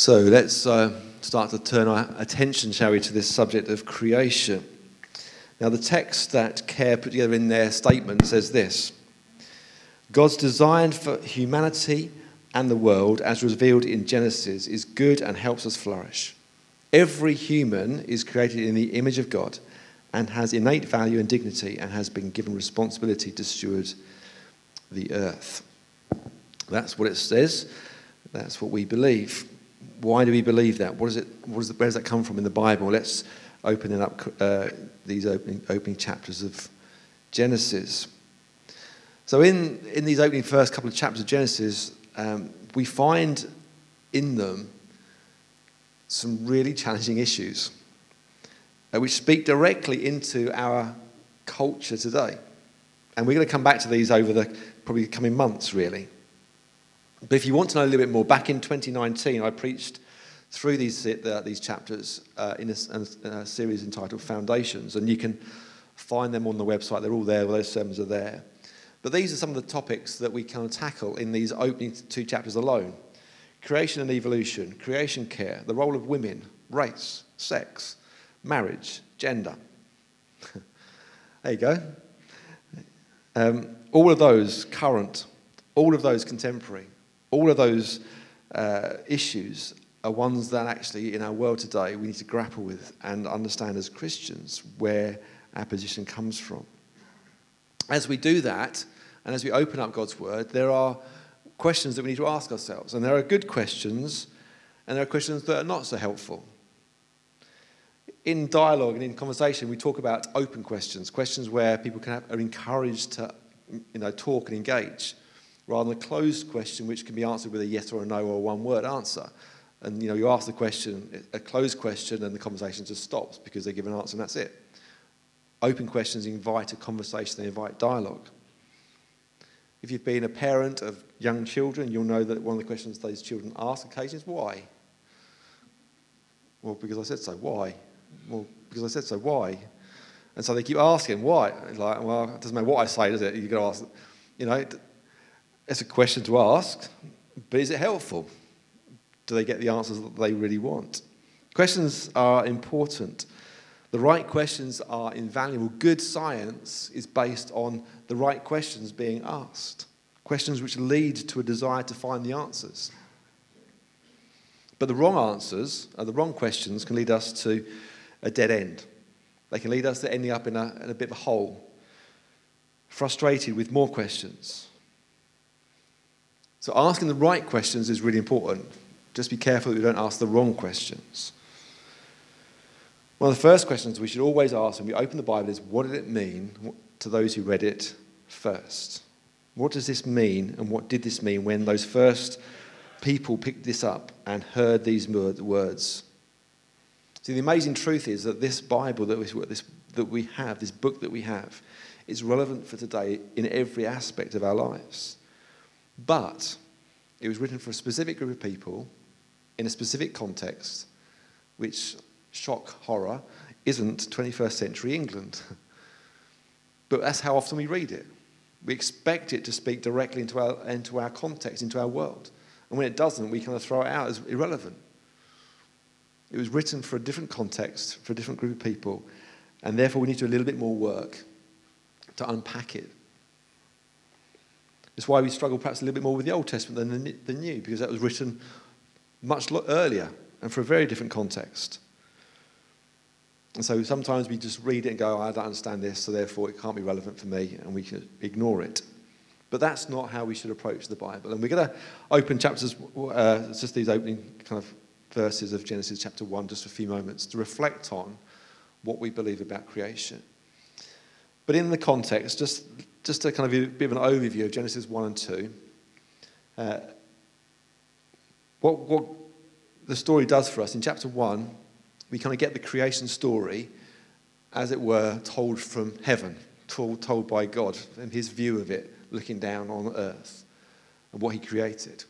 So let's uh, start to turn our attention, shall we, to this subject of creation. Now, the text that Care put together in their statement says this God's design for humanity and the world, as revealed in Genesis, is good and helps us flourish. Every human is created in the image of God and has innate value and dignity and has been given responsibility to steward the earth. That's what it says. That's what we believe. Why do we believe that? What is it, what is it, where does that come from in the Bible? Let's open it up uh, these opening, opening chapters of Genesis. So, in, in these opening first couple of chapters of Genesis, um, we find in them some really challenging issues uh, which speak directly into our culture today. And we're going to come back to these over the probably coming months, really. But if you want to know a little bit more, back in 2019, I preached through these, uh, these chapters uh, in a, a, series entitled Foundations, and you can find them on the website. They're all there, those sermons are there. But these are some of the topics that we can tackle in these opening two chapters alone creation and evolution, creation care, the role of women, race, sex, marriage, gender. there you go. Um, all of those current, all of those contemporary, all of those uh, issues are ones that actually in our world today we need to grapple with and understand as Christians where our position comes from. As we do that, and as we open up God's Word, there are questions that we need to ask ourselves. And there are good questions, and there are questions that are not so helpful. In dialogue and in conversation, we talk about open questions, questions where people can have, are encouraged to you know, talk and engage rather than a closed question which can be answered with a yes or a no or a one word answer. And you know, you ask the question, a closed question, and the conversation just stops because they give an answer and that's it. Open questions invite a conversation, they invite dialogue. If you've been a parent of young children, you'll know that one of the questions those children ask occasionally is why? Well, because I said so. Why? Well, because I said so. Why? And so they keep asking why. It's like, well, it doesn't matter what I say, does it? You've got to ask. You know, it's a question to ask, but is it helpful? Do they get the answers that they really want? Questions are important. The right questions are invaluable. Good science is based on the right questions being asked, questions which lead to a desire to find the answers. But the wrong answers, or the wrong questions, can lead us to a dead end. They can lead us to ending up in a, in a bit of a hole, frustrated with more questions, so asking the right questions is really important. Just be careful that we don't ask the wrong questions. One of the first questions we should always ask when we open the Bible is what did it mean to those who read it first? What does this mean, and what did this mean when those first people picked this up and heard these words? See, the amazing truth is that this Bible that we, this, that we have, this book that we have, is relevant for today in every aspect of our lives. But it was written for a specific group of people in a specific context, which, shock, horror, isn't 21st century England. but that's how often we read it. We expect it to speak directly into our, into our context, into our world. And when it doesn't, we kind of throw it out as irrelevant. It was written for a different context, for a different group of people, and therefore we need to do a little bit more work to unpack it it's why we struggle perhaps a little bit more with the Old Testament than the, New, because that was written much earlier and for a very different context. And so sometimes we just read it and go, oh, I don't understand this, so therefore it can't be relevant for me, and we can ignore it. But that's not how we should approach the Bible. And we're going to open chapters, uh, just these opening kind of verses of Genesis chapter 1, just for a few moments, to reflect on what we believe about creation. But in the context, just just a kind of a bit of an overview of Genesis 1 and 2. Uh, what, what the story does for us in chapter 1, we kind of get the creation story, as it were, told from heaven, told, told by God, and his view of it, looking down on earth and what he created.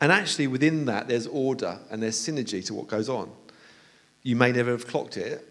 And actually, within that, there's order and there's synergy to what goes on. You may never have clocked it,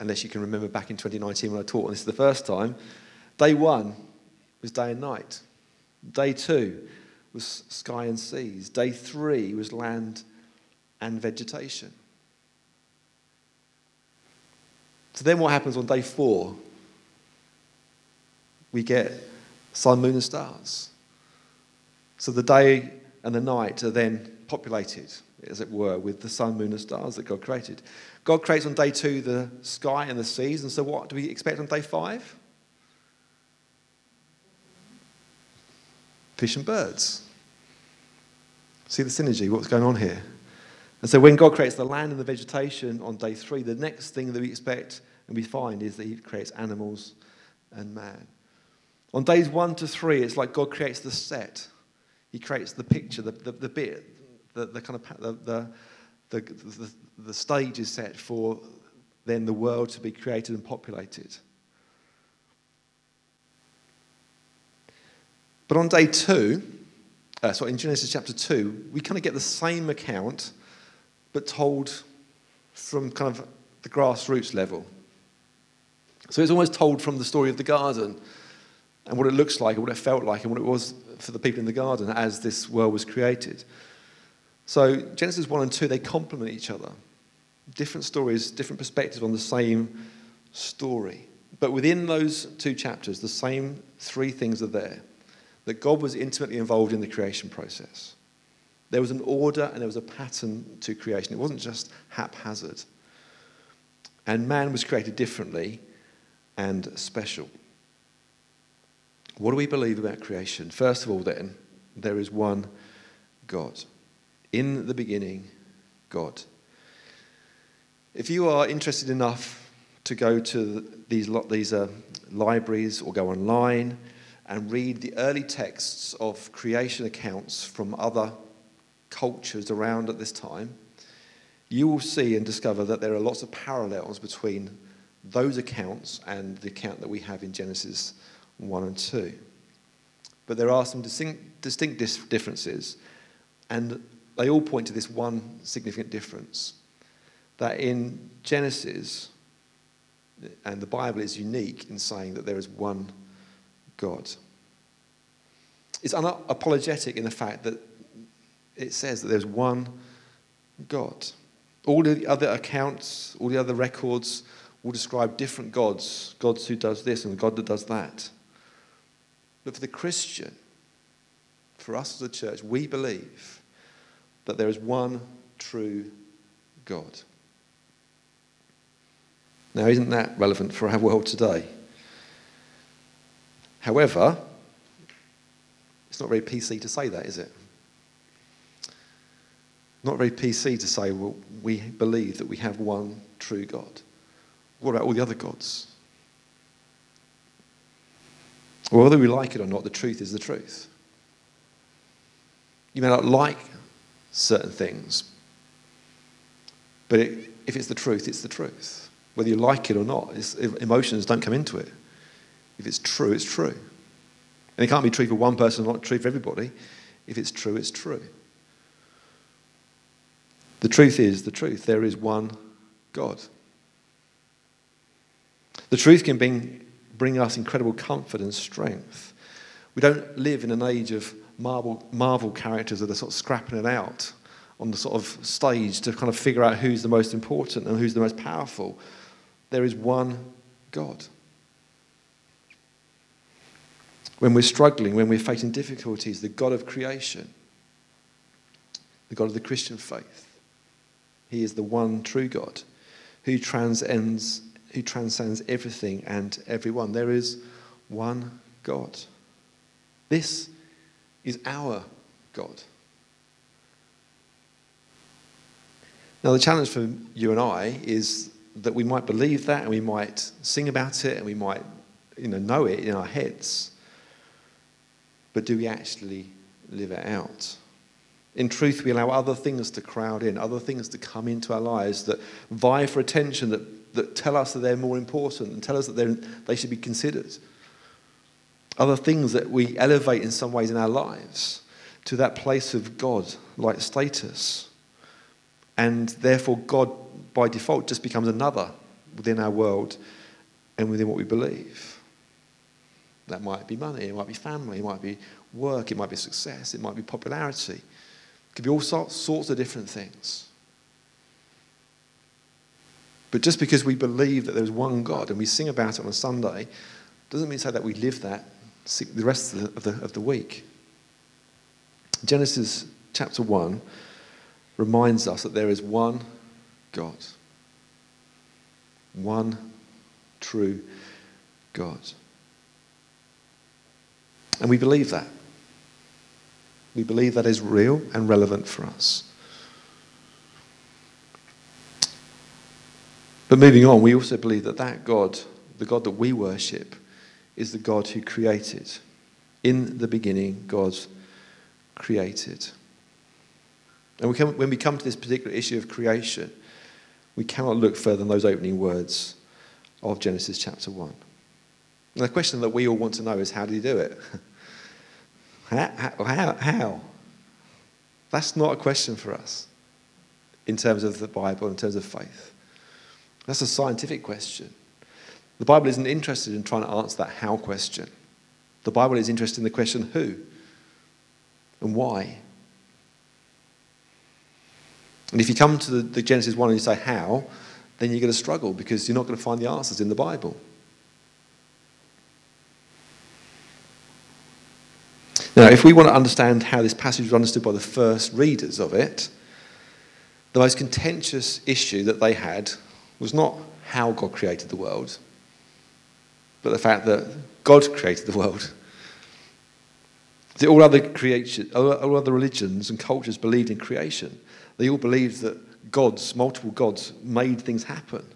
unless you can remember back in 2019 when I taught on this is the first time. Day one was day and night. Day two was sky and seas. Day three was land and vegetation. So then what happens on day four? We get sun, moon, and stars. So the day and the night are then populated, as it were, with the sun, moon, and stars that God created. God creates on day two the sky and the seas, and so what do we expect on day five? Fish and birds. See the synergy, what's going on here? And so when God creates the land and the vegetation on day three, the next thing that we expect and we find is that He creates animals and man. On days one to three, it's like God creates the set. He creates the picture, the, the, the bit, the, the kind of the, the, the, the, the stage is set for then the world to be created and populated. But on day two, uh, so in Genesis chapter 2, we kind of get the same account, but told from kind of the grassroots level. So it's almost told from the story of the garden and what it looks like and what it felt like and what it was for the people in the garden as this world was created. So Genesis 1 and 2, they complement each other. Different stories, different perspectives on the same story. But within those two chapters, the same three things are there that God was intimately involved in the creation process. There was an order and there was a pattern to creation. It wasn't just haphazard. And man was created differently and special. What do we believe about creation? First of all, then, there is one God. In the beginning, God. If you are interested enough to go to these, these uh, libraries or go online, and read the early texts of creation accounts from other cultures around at this time, you will see and discover that there are lots of parallels between those accounts and the account that we have in Genesis 1 and 2. But there are some distinct, distinct differences, and they all point to this one significant difference that in Genesis, and the Bible is unique in saying that there is one God. It's unapologetic in the fact that it says that there's one God. All the other accounts, all the other records will describe different gods gods who does this and God that does that. But for the Christian, for us as a church, we believe that there is one true God. Now, isn't that relevant for our world today? However, it's not very PC to say that, is it? Not very PC to say, well, we believe that we have one true God. What about all the other gods? Well, whether we like it or not, the truth is the truth. You may not like certain things, but it, if it's the truth, it's the truth. Whether you like it or not, emotions don't come into it. If it's true, it's true. And it can't be true for one person, not true for everybody. If it's true, it's true. The truth is the truth. There is one God. The truth can bring, bring us incredible comfort and strength. We don't live in an age of Marvel, Marvel characters that are sort of scrapping it out on the sort of stage to kind of figure out who's the most important and who's the most powerful. There is one God when we're struggling, when we're facing difficulties, the God of creation, the God of the Christian faith. He is the one true God who transcends, who transcends everything and everyone. There is one God. This is our God. Now, the challenge for you and I is that we might believe that and we might sing about it and we might you know, know it in our heads but do we actually live it out? In truth, we allow other things to crowd in, other things to come into our lives that vie for attention, that, that tell us that they're more important and tell us that they should be considered. Other things that we elevate in some ways in our lives to that place of God like status. And therefore, God, by default, just becomes another within our world and within what we believe. That might be money, it might be family, it might be work, it might be success, it might be popularity. It could be all sorts, of different things. But just because we believe that there's one God and we sing about it on a Sunday, doesn't mean to say that we live that the rest of the, of the week. Genesis chapter 1 reminds us that there is one God, one true God. And we believe that. We believe that is real and relevant for us. But moving on, we also believe that that God, the God that we worship, is the God who created. In the beginning, God created. And we come, when we come to this particular issue of creation, we cannot look further than those opening words of Genesis chapter 1. And the question that we all want to know is how did he do it? how, how, how? That's not a question for us in terms of the Bible, in terms of faith. That's a scientific question. The Bible isn't interested in trying to answer that how question. The Bible is interested in the question who and why. And if you come to the, the Genesis 1 and you say how, then you're going to struggle because you're not going to find the answers in the Bible. Now, if we want to understand how this passage was understood by the first readers of it, the most contentious issue that they had was not how God created the world, but the fact that God created the world. all other creation, all other religions and cultures believed in creation. They all believed that gods, multiple gods, made things happen.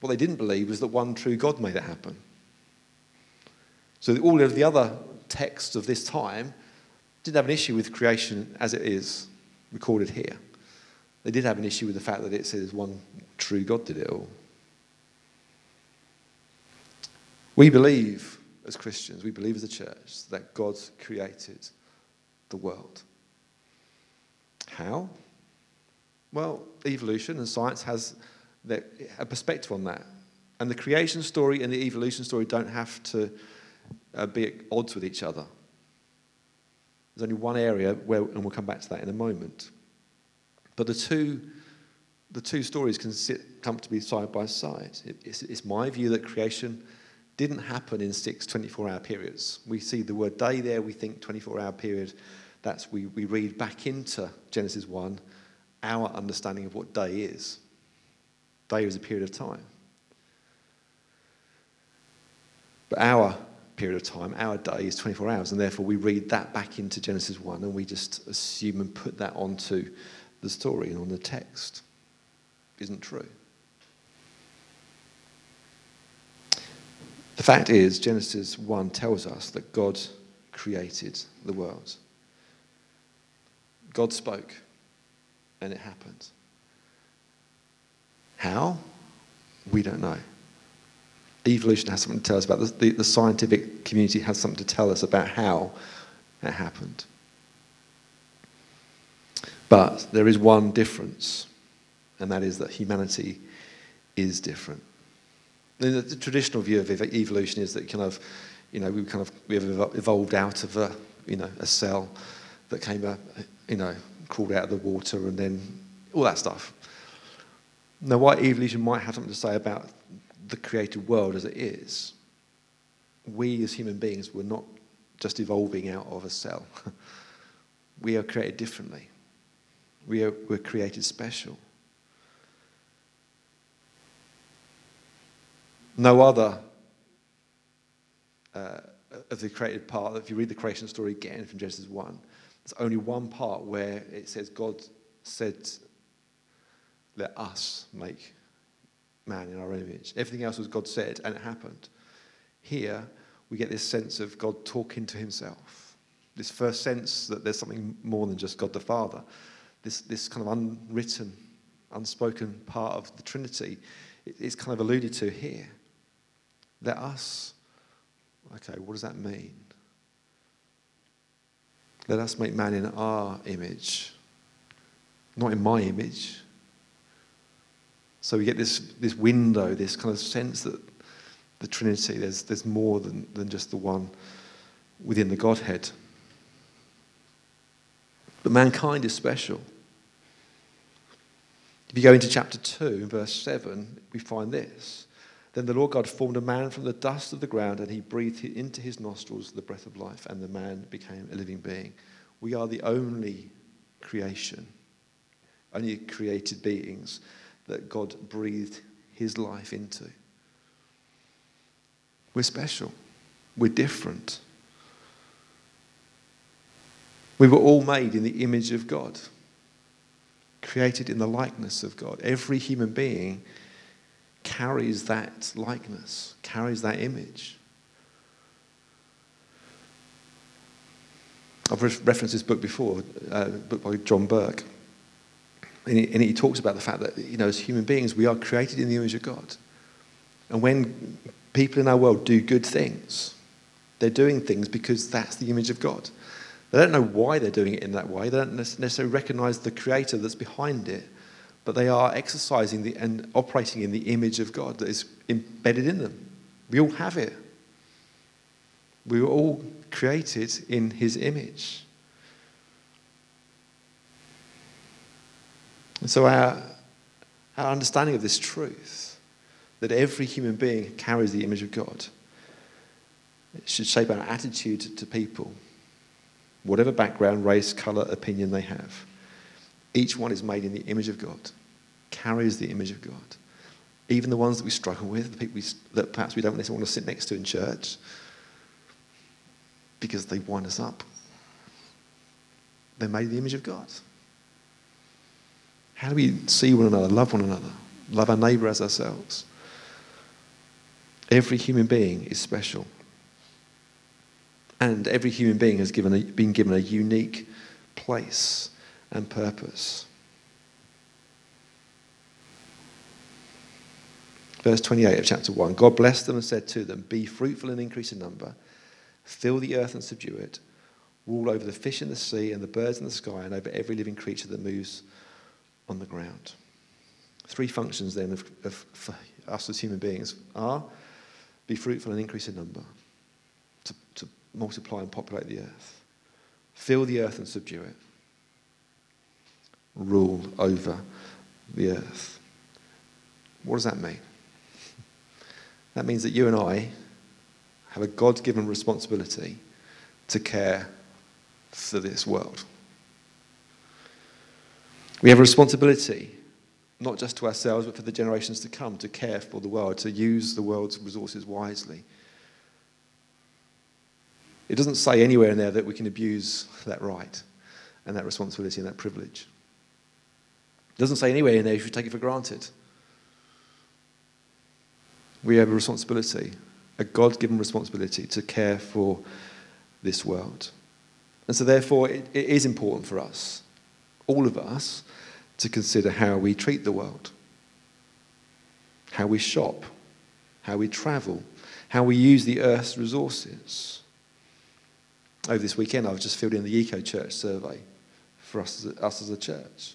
What they didn't believe was that one true God made it happen. So all of the other texts of this time didn't have an issue with creation as it is recorded here. They did have an issue with the fact that it says one true God did it all. We believe as Christians, we believe as a church, that God created the world. How? Well, evolution and science has a perspective on that. And the creation story and the evolution story don't have to uh, be at odds with each other. There's only one area where, and we'll come back to that in a moment. But the two, the two stories can sit comfortably side by side. It, it's, it's my view that creation didn't happen in six 24 hour periods. We see the word day there, we think 24 hour period. That's we, we read back into Genesis 1 our understanding of what day is. Day is a period of time. But our period of time, our day is 24 hours, and therefore we read that back into Genesis 1 and we just assume and put that onto the story and on the text isn't true. The fact is, Genesis 1 tells us that God created the world. God spoke, and it happened. How? We don't know. Evolution has something to tell us about. The, the, the scientific community has something to tell us about how it happened. But there is one difference, and that is that humanity is different. The, the traditional view of evolution is that kind of, you know, we kind of we have evolved out of a, you know, a cell that came, a, you know, crawled out of the water, and then all that stuff. Now, why evolution might have something to say about the created world as it is, we as human beings were not just evolving out of a cell. we are created differently. We are, we're created special. No other uh, of the created part, if you read the creation story again from Genesis 1, there's only one part where it says God said, Let us make man in our image. Everything else was God said, and it happened. Here, we get this sense of God talking to himself. This first sense that there's something more than just God the Father this, this kind of unwritten, unspoken part of the Trinity is kind of alluded to here. Let us, okay, what does that mean? Let us make man in our image, not in my image. So we get this, this window, this kind of sense that the Trinity, there's, there's more than, than just the one within the Godhead. But mankind is special. If you go into chapter 2, verse 7, we find this. Then the Lord God formed a man from the dust of the ground, and he breathed into his nostrils the breath of life, and the man became a living being. We are the only creation, only created beings that God breathed his life into. We're special. We're different. We were all made in the image of God, created in the likeness of God. Every human being carries that likeness, carries that image. I've referenced this book before, uh, a book by John Burke. And he, and he talks about the fact that, you know, as human beings, we are created in the image of God. And when people in our world do good things, they're doing things because that's the image of God. They don't know why they're doing it in that way. They don't necessarily recognize the creator that's behind it, but they are exercising the, and operating in the image of God that is embedded in them. We all have it. We were all created in his image. And so, our, our understanding of this truth, that every human being carries the image of God, it should shape our attitude to people, whatever background, race, colour, opinion they have. Each one is made in the image of God, carries the image of God. Even the ones that we struggle with, the people we, that perhaps we don't necessarily want to sit next to in church, because they wind us up. They're made in the image of God. How do we see one another, love one another, love our neighbour as ourselves? Every human being is special. And every human being has given a, been given a unique place and purpose. Verse 28 of chapter 1 God blessed them and said to them, Be fruitful and increase in number, fill the earth and subdue it, rule over the fish in the sea and the birds in the sky, and over every living creature that moves on the ground. Three functions then of, of us as human beings are be fruitful and increase in number, to, to multiply and populate the earth, fill the earth and subdue it, rule over the earth. What does that mean? That means that you and I have a God given responsibility to care for this world. We have a responsibility, not just to ourselves, but for the generations to come, to care for the world, to use the world's resources wisely. It doesn't say anywhere in there that we can abuse that right and that responsibility and that privilege. It doesn't say anywhere in there you should take it for granted. We have a responsibility, a God given responsibility to care for this world. And so, therefore, it, it is important for us, all of us, to consider how we treat the world, how we shop, how we travel, how we use the earth's resources. Over this weekend, I've just filled in the Eco Church survey for us as a, us as a church.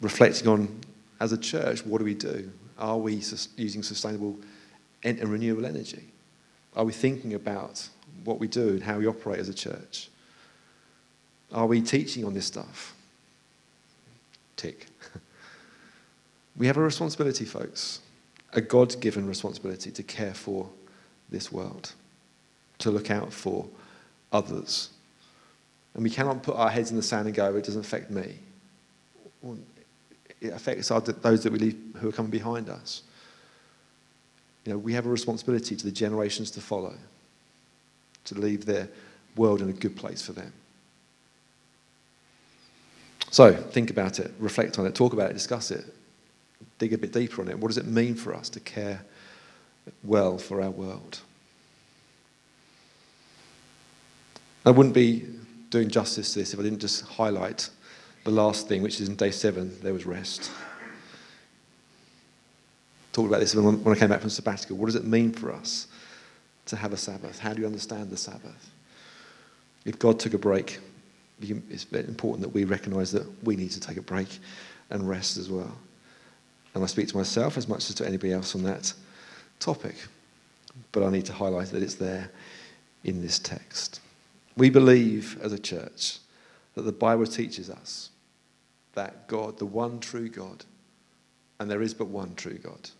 Reflecting on, as a church, what do we do? Are we using sustainable and renewable energy? Are we thinking about what we do and how we operate as a church? Are we teaching on this stuff? Tick. we have a responsibility, folks, a God given responsibility to care for this world, to look out for others. And we cannot put our heads in the sand and go, it doesn't affect me. It affects our, those that we leave, who are coming behind us. You know, we have a responsibility to the generations to follow, to leave their world in a good place for them. So think about it, reflect on it, talk about it, discuss it, dig a bit deeper on it. What does it mean for us to care well for our world? I wouldn't be doing justice to this if I didn't just highlight the last thing, which is in day seven, there was rest. Talked about this when I came back from sabbatical. What does it mean for us to have a Sabbath? How do you understand the Sabbath? If God took a break, it's important that we recognize that we need to take a break and rest as well. And I speak to myself as much as to anybody else on that topic. But I need to highlight that it's there in this text. We believe as a church that the Bible teaches us that God, the one true God, and there is but one true God,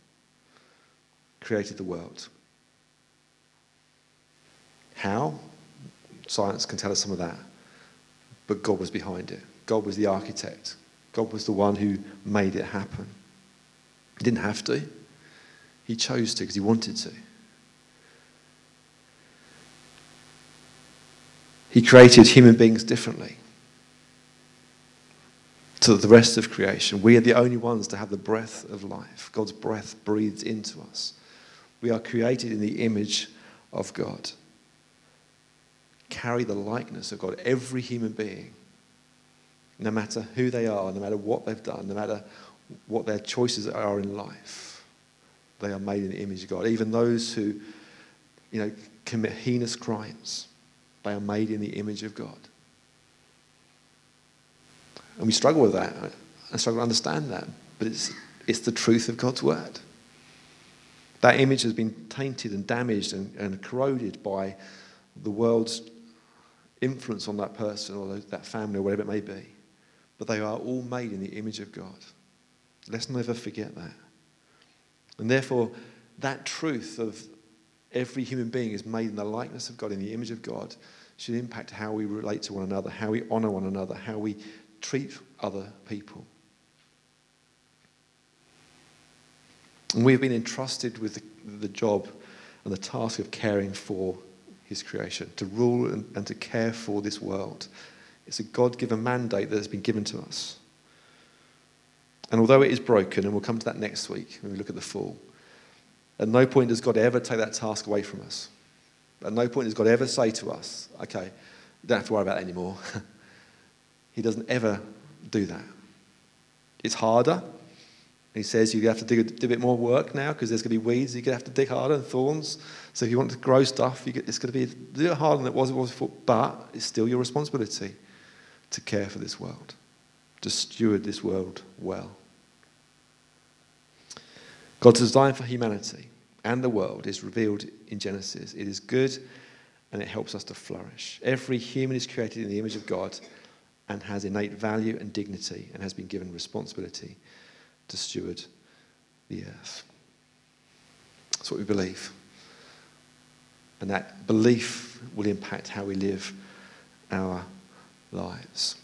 created the world. How? Science can tell us some of that. But God was behind it. God was the architect. God was the one who made it happen. He didn't have to, He chose to because He wanted to. He created human beings differently to the rest of creation. We are the only ones to have the breath of life. God's breath breathes into us. We are created in the image of God. Carry the likeness of God. Every human being, no matter who they are, no matter what they've done, no matter what their choices are in life, they are made in the image of God. Even those who, you know, commit heinous crimes, they are made in the image of God. And we struggle with that. I struggle to understand that. But it's, it's the truth of God's word. That image has been tainted and damaged and, and corroded by the world's influence on that person or that family or whatever it may be. But they are all made in the image of God. Let's never forget that. And therefore, that truth of every human being is made in the likeness of God, in the image of God, should impact how we relate to one another, how we honor one another, how we treat other people. And we have been entrusted with the, the, job and the task of caring for his creation, to rule and, and to care for this world. It's a God given mandate that has been given to us. And although it is broken, and we'll come to that next week when we look at the fall, at no point does God ever take that task away from us. At no point does God ever say to us, okay, you don't have to worry about it anymore. He doesn't ever do that. It's harder. He says you have to do, do a bit more work now because there's going to be weeds. You're going to have to dig harder and thorns. So if you want to grow stuff, get, it's going to be a little harder than it was, it was before. But it's still your responsibility to care for this world, to steward this world well. God's design for humanity and the world is revealed in Genesis. It is good and it helps us to flourish. Every human is created in the image of God and has innate value and dignity and has been given responsibility to steward the earth. That's what we believe. And that belief will impact how we live our lives.